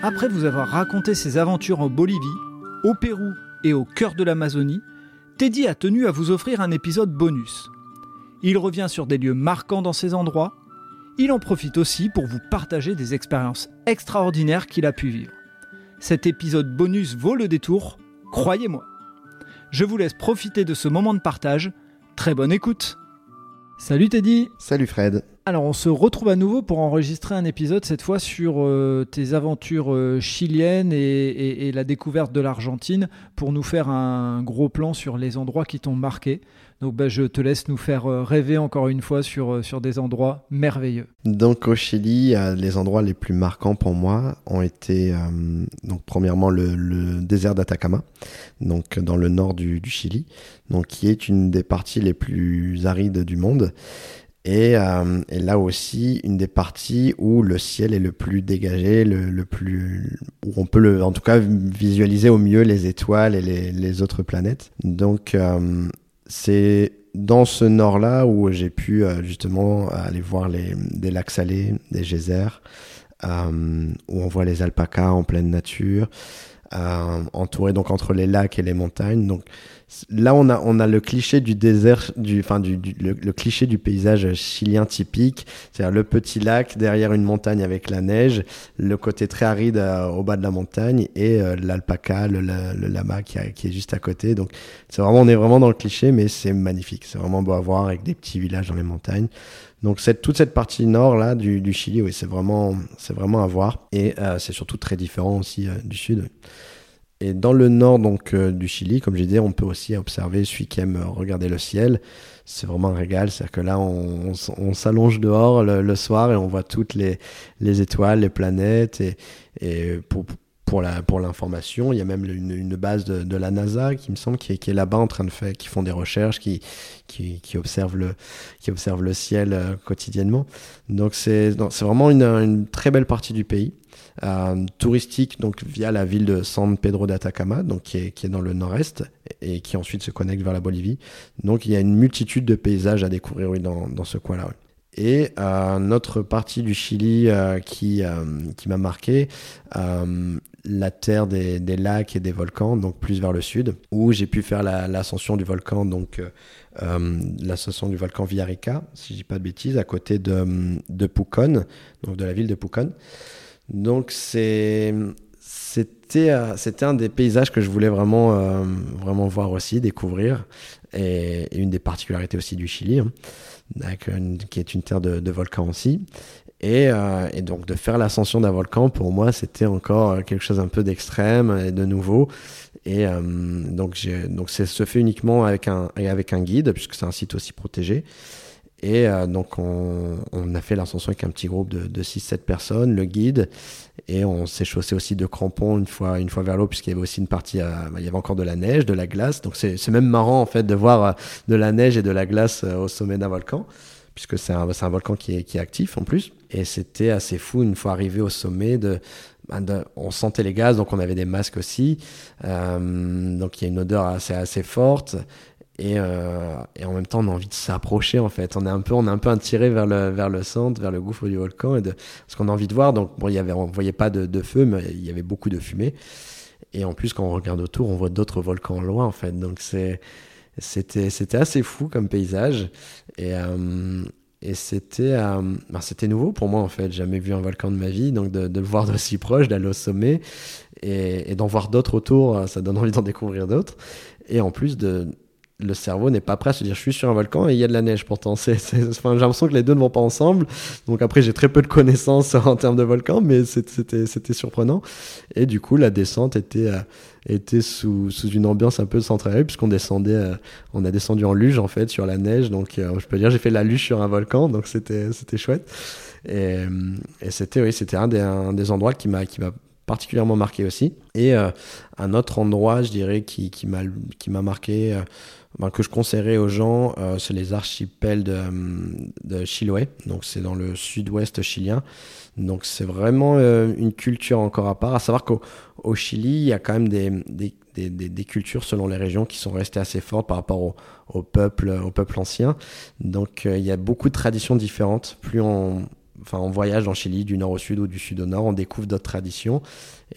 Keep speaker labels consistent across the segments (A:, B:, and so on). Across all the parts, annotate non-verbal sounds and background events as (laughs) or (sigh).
A: Après vous avoir raconté ses aventures en Bolivie, au Pérou et au cœur de l'Amazonie, Teddy a tenu à vous offrir un épisode bonus. Il revient sur des lieux marquants dans ces endroits. Il en profite aussi pour vous partager des expériences extraordinaires qu'il a pu vivre. Cet épisode bonus vaut le détour, croyez-moi. Je vous laisse profiter de ce moment de partage. Très bonne écoute. Salut Teddy.
B: Salut Fred.
A: Alors on se retrouve à nouveau pour enregistrer un épisode cette fois sur euh, tes aventures euh, chiliennes et, et- et la découverte de l'Argentine pour nous faire un gros plan sur les endroits qui t'ont marqué. Donc bah, je te laisse nous faire euh, rêver encore une fois sur, euh, sur des endroits merveilleux.
B: Donc au Chili, euh, les endroits les plus marquants pour moi ont été donc premièrement le, désert d'Atacama, donc dans le nord du, du Chili, donc qui est une des parties les plus arides du monde. Et, là aussi, une des parties où le ciel est le plus dégagé, le, plus où on peut le, en tout cas visualiser au mieux les étoiles et les, les autres planètes. Donc c'est dans ce nord-là où j'ai pu euh, justement aller voir les, des lacs salés, des geysers, euh, où on voit les alpacas en pleine nature, euh, entourés donc entre les lacs et les montagnes. Donc là, on a, on a le cliché du désert, du, enfin du, du- le, le cliché du paysage chilien typique, c'est-à-dire le petit lac derrière une montagne avec la neige, le côté très aride euh, au bas de la montagne et euh, l'alpaca, le, la- le lama qui, a- qui est juste à côté. Donc c'est vraiment, on est vraiment dans le cliché, mais c'est magnifique. C'est vraiment beau à voir avec des petits villages dans les montagnes. Donc toute cette partie nord là du, Chili, oui, c'est vraiment, c'est vraiment à voir. Et euh, c'est surtout très différent aussi euh, du sud. Et dans le nord donc euh, du Chili, comme j'ai dit, on peut aussi observer celui qui aime regarder le ciel. C'est vraiment un régal, c'est-à-dire que là, on, s'allonge dehors le, soir et on voit toutes les, les étoiles, les planètes. Et, pour la pour l'information, il y a même une, une base de, de la NASA qui me semble qui est, qui est là-bas en train de faire, qui font des recherches, qui qui, qui observent le qui observent le ciel euh, quotidiennement. Donc c'est c'est vraiment une, une très belle partie du pays. Euh, touristique donc via la ville de San Pedro d'Atacama donc qui est, qui est dans le nord-est et qui ensuite se connecte vers la Bolivie donc il y a une multitude de paysages à découvrir oui, dans, dans ce coin-là oui. Et euh, notre partie du Chili euh, qui, euh, qui m'a marqué, la terre des, des lacs et des volcans, donc plus vers le sud, où j'ai pu faire la- l'ascension du volcan, donc l'ascension du volcan Villarrica, si je dis pas de bêtises, à côté de, de donc de la ville de Pucón. Donc c'est c'était euh, c'était un des paysages que je voulais vraiment euh, vraiment voir aussi découvrir. Et, une des particularités aussi du Chili hein, qui est une terre de, volcans aussi. Et, euh, et donc de faire l'ascension d'un volcan pour moi c'était encore quelque chose un peu d'extrême et de nouveau. Et donc donc c'est se fait uniquement avec un avec un guide puisque c'est un site aussi protégé et euh, donc, on, on a fait l'ascension avec un petit groupe de, de 6-7 personnes, le guide, et on s'est chaussé aussi de crampons une fois, une fois vers l'eau, puisqu'il y avait aussi une partie, euh, bah, il y avait encore de la neige, de la glace. Donc, c'est même marrant, en fait, de voir euh, de la neige et de la glace euh, au sommet d'un volcan, puisque c'est un, un volcan qui est, qui est actif en plus. Et c'était assez fou, une fois arrivé au sommet, bah, de- on sentait les gaz, donc on avait des masques aussi. Euh, donc, il y a une odeur assez, assez forte. Et, euh, et en même temps, on a envie de s'approcher en fait. On est un peu, on est un peu attiré vers le, vers le centre, vers le gouffre du volcan, et parce qu'on a envie de voir. Donc bon, il y avait, on voyait pas de, feu, mais il y avait beaucoup de fumée. Et en plus, quand on regarde autour, on voit d'autres volcans loin en fait. Donc c'est, c'était, c'était assez fou comme paysage. Et, euh, et c'était, euh, ben, c'était nouveau pour moi en fait. Jamais vu un volcan de ma vie, donc de, le voir d'aussi proche, d'aller au sommet et, d'en voir d'autres autour, ça donne envie d'en découvrir d'autres. Et en plus de le cerveau n'est pas prêt à se dire je suis sur un volcan et il y a de la neige pourtant. C'est, enfin, j'ai l'impression que les deux ne vont pas ensemble. Donc après j'ai très peu de connaissances (laughs) en termes de volcan, mais c'était, c'était surprenant. Et du coup la descente était, euh, était sous, sous une ambiance un peu centrale puisqu'on descendait, euh, on a descendu en luge en fait sur la neige. Donc euh, je peux dire j'ai fait la luge sur un volcan, donc c'était, c'était chouette. Et, et c'était oui, c'était un des, un des endroits qui m'a, qui m'a particulièrement marqué aussi. Et un autre endroit, je dirais, qui, qui m'a qui m'a marqué, ben, que je conseillerais aux gens, euh, c'est les archipels de, hum, de Chiloé. Donc c'est dans le sud-ouest chilien. Donc c'est vraiment euh, une culture encore à part. À savoir qu'au au Chili, il y a quand même des, des, des, des- des cultures selon les régions qui sont restées assez fortes par rapport au, au peuple, au peuple ancien. Donc euh, il y a beaucoup de traditions différentes. Plus on enfin, on voyage dans Chili du nord au sud ou du sud au nord, on découvre d'autres traditions.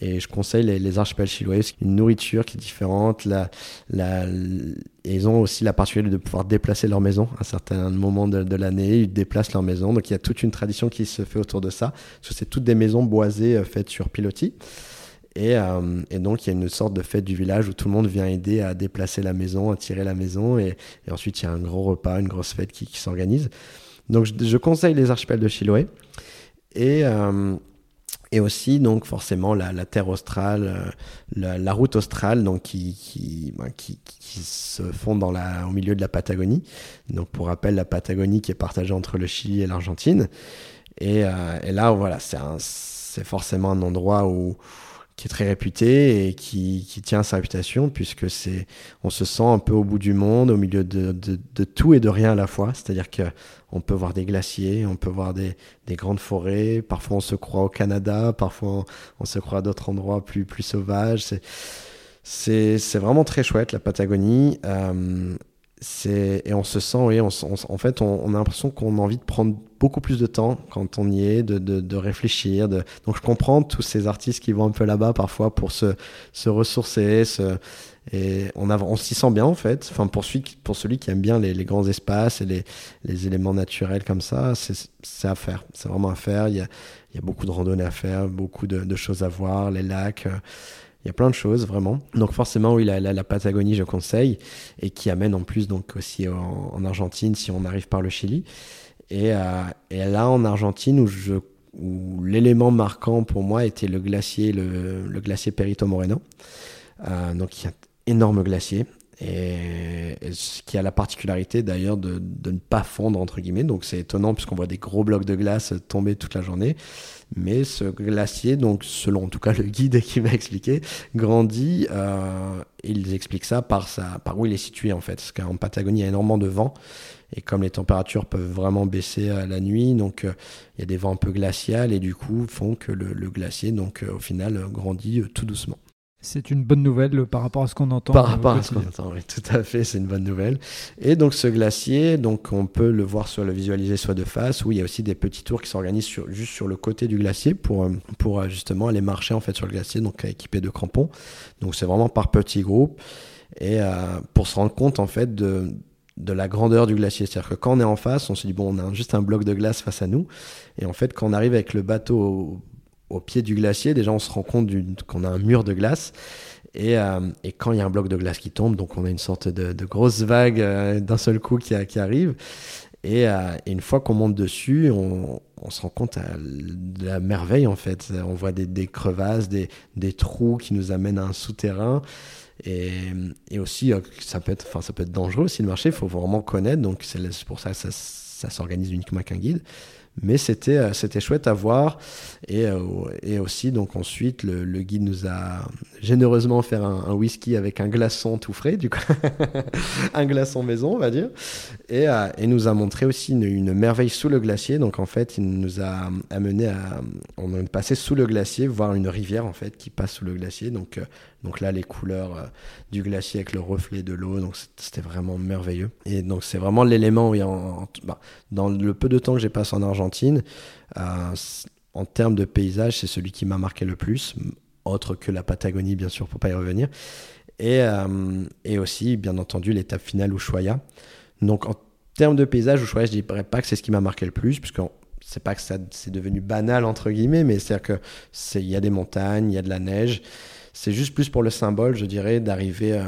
B: Et je conseille les, archipels chilois, une nourriture qui est différente. La, la, ils ont aussi la particularité de pouvoir déplacer leur maison à certains moments de, l'année. Ils déplacent leur maison. Donc il y a toute une tradition qui se fait autour de ça. Parce que c'est toutes des maisons boisées euh, faites sur pilotis. Et, euh, et, donc, il y a une sorte de fête du village où tout le monde vient aider à déplacer la maison, à tirer la maison. Et, ensuite, il y a un gros repas, une grosse fête qui s'organise. Donc, je, conseille les archipels de Chiloé. Et, euh, et aussi, donc, forcément, la, terre australe, euh, la, route australe, donc, qui, qui, ben, qui, qui, se fond dans la, au milieu de la Patagonie. Donc, pour rappel, la Patagonie qui est partagée entre le Chili et l'Argentine. Et, euh, et, là, voilà, c'est forcément un endroit où qui est très réputé et qui, qui tient sa réputation puisque c'est on se sent un peu au bout du monde au milieu de, de, de tout et de rien à la fois. C'est-à-dire que on peut voir des glaciers on peut voir des, des, grandes forêts. Parfois on se croit au Canada. Parfois on, se croit à d'autres endroits plus plus sauvages. C'est c'est vraiment très chouette la Patagonie. Euh, et on se sent oui on, on en fait on, on a l'impression qu'on a envie de prendre beaucoup plus de temps quand on y est de, de, de réfléchir de... donc je comprends tous ces artistes qui vont un peu là-bas parfois pour se, se ressourcer se... et on, on s'y sent bien en fait. Enfin pour celui, pour celui qui aime bien les, les grands espaces et les, les éléments naturels comme ça c'est à faire c'est vraiment à faire. Il y a, il y a beaucoup de randonnées à faire beaucoup de, de choses à voir les lacs il y a plein de choses vraiment. Donc forcément, oui, la, la, Patagonie, je conseille, et qui amène en plus donc aussi en, en Argentine si on arrive par le Chili. Et, euh, là, en Argentine, où l'élément marquant pour moi était le glacier, le, le glacier Perito Moreno. Euh, donc il y a un énorme glacier et, ce qui a la particularité d'ailleurs de, ne pas fondre entre guillemets. Donc c'est étonnant puisqu'on voit des gros blocs de glace tomber toute la journée. Mais ce glacier, donc selon en tout cas le guide qui m'a expliqué, grandit. Euh, ils expliquent ça par, sa, par où il est situé en fait. Parce qu'en Patagonie, il y a énormément de vent. Et comme les températures peuvent vraiment baisser à la nuit, donc euh, il y a des vents un peu glaciales et du coup font que le, glacier, donc euh, au final, grandit euh, tout doucement.
A: C'est une bonne nouvelle par rapport à ce qu'on entend.
B: Par rapport à ce qu'on entend, oui, tout à fait, c'est une bonne nouvelle. Et donc ce glacier, donc on peut le voir soit le visualiser soit de face, où il y a aussi des petits tours qui s'organisent sur, juste sur le côté du glacier pour, pour justement aller marcher en fait sur le glacier, donc équipé de crampons. Donc c'est vraiment par petits groupes et euh, pour se rendre compte en fait de de la grandeur du glacier. C'est-à-dire que quand on est en face, on se dit, bon, on a juste un bloc de glace face à nous. Et en fait, quand on arrive avec le bateau au, au pied du glacier, déjà, on se rend compte qu'on a un mur de glace. Et, euh, et, quand il y a un bloc de glace qui tombe, donc on a une sorte de, grosse vague euh, d'un seul coup qui, arrive. Et, euh, et, une fois qu'on monte dessus, on, se rend compte de la merveille en fait. On voit des, crevasses, des, trous qui nous amènent à un souterrain. Et, aussi, ça peut être, ça peut être dangereux aussi de marcher. Il faut vraiment connaître. Donc c'est pour ça que ça, ça s'organise uniquement avec un guide mais c'était euh, c'était chouette à voir. Et, euh, et aussi donc ensuite le, guide nous a généreusement fait un, whisky avec un glaçon tout frais du coup. (laughs) Un glaçon maison on va dire. Et, euh, et nous a montré aussi une, merveille sous le glacier. Donc en fait il nous a amené à on est passé sous le glacier voir une rivière en fait qui passe sous le glacier. Donc donc là, les couleurs du glacier avec le reflet de l'eau, donc c'était vraiment merveilleux. Et donc c'est vraiment l'élément, oui, en, en, bah, dans le peu de temps que j'ai passé en Argentine, euh, en termes de paysage, c'est celui qui m'a marqué le plus, autre que la Patagonie, bien sûr, pour pas y revenir. Et, euh, et aussi, bien entendu, l'étape finale Ushuaia. Donc en termes de paysage, Ushuaia, je dirais pas que c'est ce qui m'a marqué le plus, puisque c'est pas que c'est devenu banal entre guillemets, mais c'est-à-dire que c'est il y a des montagnes, il y a de la neige. C'est juste plus pour le symbole, je dirais, d'arriver. Euh,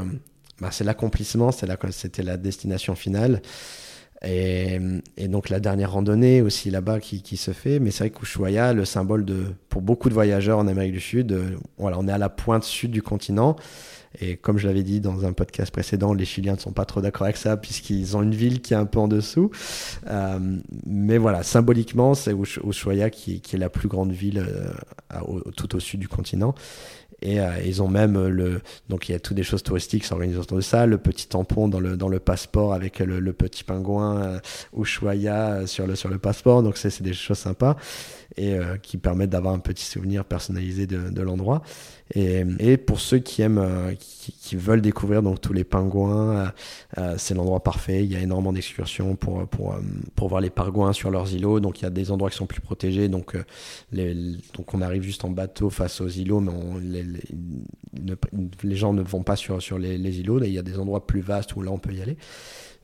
B: bah, c'est l'accomplissement, c'était la destination finale. Et, et, donc la dernière randonnée aussi là-bas qui, qui, se fait. Mais c'est vrai qu'Ushuaia, le symbole de, pour beaucoup de voyageurs en Amérique du Sud, euh, voilà, on est à la pointe sud du continent. Et comme je l'avais dit dans un podcast précédent, les Chiliens ne sont pas trop d'accord avec ça puisqu'ils ont une ville qui est un peu en dessous. Euh, mais voilà, symboliquement, c'est Ushuaia qui, qui, est la plus grande ville euh, tout au sud du continent. Et ils ont même le. Donc il y a toutes des choses touristiques s'organisent autour de ça. Le petit tampon dans le, dans le passeport avec le, petit pingouin Ushuaia sur le, sur le passeport. Donc c'est des choses sympas et qui permettent d'avoir un petit souvenir personnalisé de, l'endroit. Et, et, pour ceux qui aiment, qui, veulent découvrir donc tous les pingouins, c'est l'endroit parfait. Il y a énormément d'excursions pour, pour, pour voir les pingouins sur leurs îlots. Donc il y a des endroits qui sont plus protégés. Donc, les, donc on arrive juste en bateau face aux îlots, mais les, les, gens ne vont pas sur, les, îlots. Il y a des endroits plus vastes où là on peut y aller.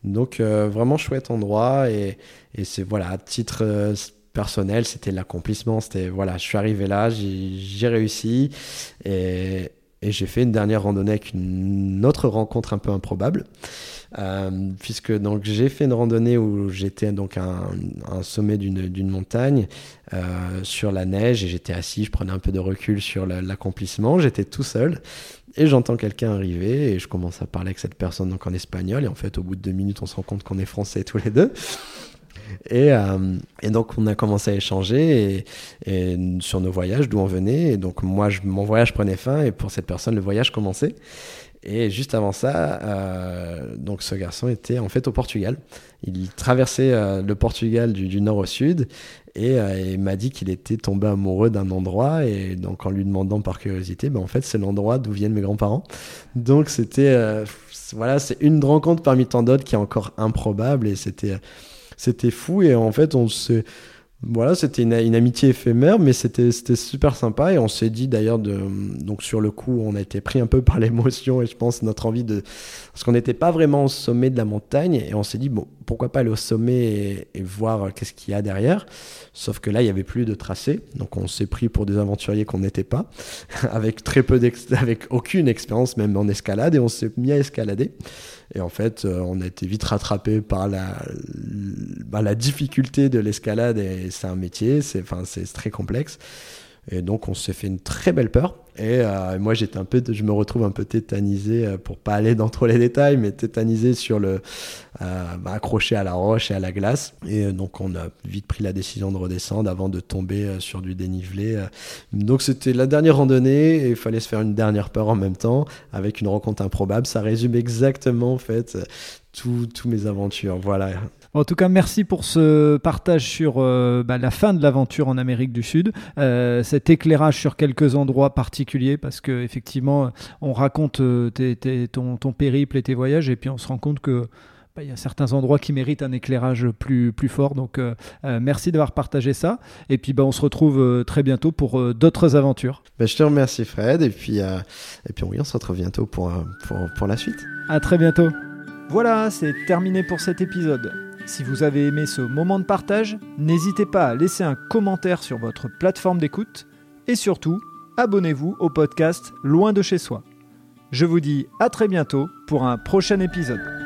B: Donc vraiment chouette endroit et, et c'est voilà à titre personnel, c'était l'accomplissement. C'était voilà, je suis arrivé là, j'ai réussi et, et j'ai fait une dernière randonnée avec une autre rencontre un peu improbable. Euh, puisque donc j'ai fait une randonnée où j'étais donc à un, sommet d'une montagne euh, sur la neige et j'étais assis, je prenais un peu de recul sur l'accomplissement, j'étais tout seul et j'entends quelqu'un arriver et je commence à parler avec cette personne donc en espagnol et en fait au bout de deux minutes on se rend compte qu'on est français tous les deux. Et, euh, et, donc, on a commencé à échanger et, sur nos voyages, d'où on venait. Et donc, moi, mon voyage prenait fin et pour cette personne, le voyage commençait. Et juste avant ça, euh, donc ce garçon était en fait au Portugal. Il traversait euh, le Portugal du, nord au sud et m'a dit qu'il était tombé amoureux d'un endroit. Et donc en lui demandant par curiosité, ben, en fait c'est l'endroit d'où viennent mes grands-parents. Donc c'était voilà, c'est une rencontre parmi tant d'autres qui est encore improbable et c'était c'était fou et en fait on s'est voilà, c'était une, amitié éphémère, mais c'était super sympa. Et on s'est dit d'ailleurs, donc sur le coup, on a été pris un peu par (laughs) l'émotion et je pense notre envie de. Parce qu'on n'était pas vraiment au sommet de la montagne et on s'est dit, bon, pourquoi pas aller au sommet et, voir qu'est-ce qu'il y a derrière. Sauf que là, il n'y avait plus de tracé. Donc on s'est pris pour des aventuriers qu'on n'était pas, (laughs) avec très peu avec aucune expérience même en escalade et on s'est mis à escalader. Et en fait, euh, on a été vite rattrapé par la, bah, la difficulté de l'escalade et c'est un métier, c'est très complexe. Et donc, on s'est fait une très belle peur. Et euh, moi, j'étais un peu, je me retrouve un peu tétanisé, euh, pour pas aller dans trop les détails, mais tétanisé sur le, euh, bah, accroché à la roche et à la glace. Et donc, on a vite pris la décision de redescendre avant de tomber sur du dénivelé. Donc, c'était la dernière randonnée et il fallait se faire une dernière peur en même temps avec une rencontre improbable. Ça résume exactement, en fait, tous mes aventures. Voilà.
A: En tout cas, merci pour ce partage sur euh, bah, la fin de l'aventure en Amérique du Sud, euh, cet éclairage sur quelques endroits particuliers, parce que effectivement, on raconte euh, ton, ton, périple et tes voyages, et puis on se rend compte que bah, il y a certains endroits qui méritent un éclairage plus, plus fort. Donc, merci d'avoir partagé ça. Et puis, bah, on se retrouve très bientôt pour d'autres aventures.
B: Bah, je te remercie, Fred. Et puis, et puis oui, on se retrouve bientôt pour, pour, pour la suite.
A: À très bientôt. Voilà, c'est terminé pour cet épisode. Si vous avez aimé ce moment de partage, n'hésitez pas à laisser un commentaire sur votre plateforme d'écoute et surtout, abonnez-vous au podcast Loin de chez soi. Je vous dis à très bientôt pour un prochain épisode.